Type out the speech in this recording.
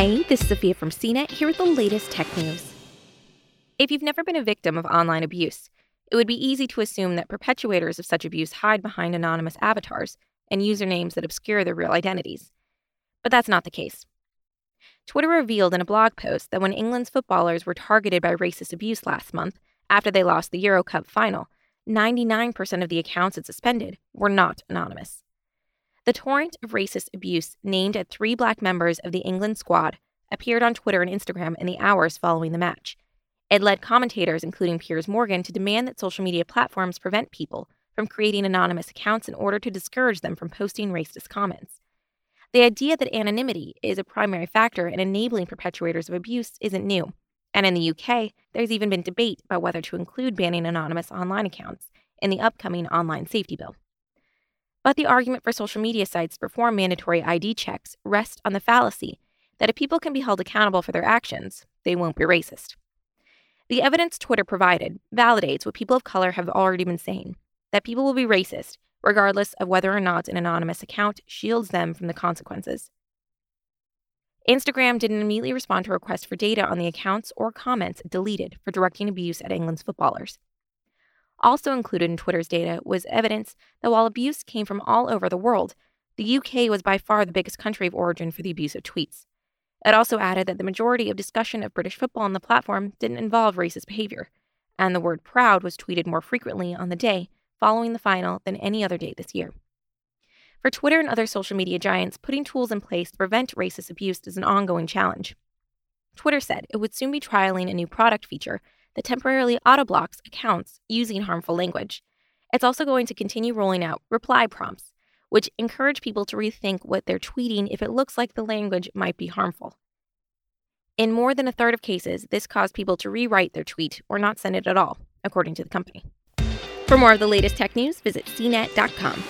Hey, this is Sophia from CNET here with the latest tech news. If you've never been a victim of online abuse, it would be easy to assume that perpetuators of such abuse hide behind anonymous avatars and usernames that obscure their real identities. But that's not the case. Twitter revealed in a blog post that when England's footballers were targeted by racist abuse last month after they lost the Euro Cup final, 99% of the accounts it suspended were not anonymous. The torrent of racist abuse named at three black members of the England squad appeared on Twitter and Instagram in the hours following the match. It led commentators, including Piers Morgan, to demand that social media platforms prevent people from creating anonymous accounts in order to discourage them from posting racist comments. The idea that anonymity is a primary factor in enabling perpetuators of abuse isn't new. And in the UK, there's even been debate about whether to include banning anonymous online accounts in the upcoming online safety bill. But the argument for social media sites to perform mandatory ID checks rests on the fallacy that if people can be held accountable for their actions, they won't be racist. The evidence Twitter provided validates what people of color have already been saying that people will be racist, regardless of whether or not an anonymous account shields them from the consequences. Instagram didn't immediately respond to requests for data on the accounts or comments deleted for directing abuse at England's footballers. Also included in Twitter's data was evidence that while abuse came from all over the world, the UK was by far the biggest country of origin for the abuse of tweets. It also added that the majority of discussion of British football on the platform didn't involve racist behavior, and the word proud was tweeted more frequently on the day following the final than any other day this year. For Twitter and other social media giants, putting tools in place to prevent racist abuse is an ongoing challenge. Twitter said it would soon be trialing a new product feature that temporarily autoblocks accounts using harmful language. It's also going to continue rolling out reply prompts, which encourage people to rethink what they're tweeting if it looks like the language might be harmful. In more than a third of cases, this caused people to rewrite their tweet or not send it at all, according to the company. For more of the latest tech news, visit cnet.com.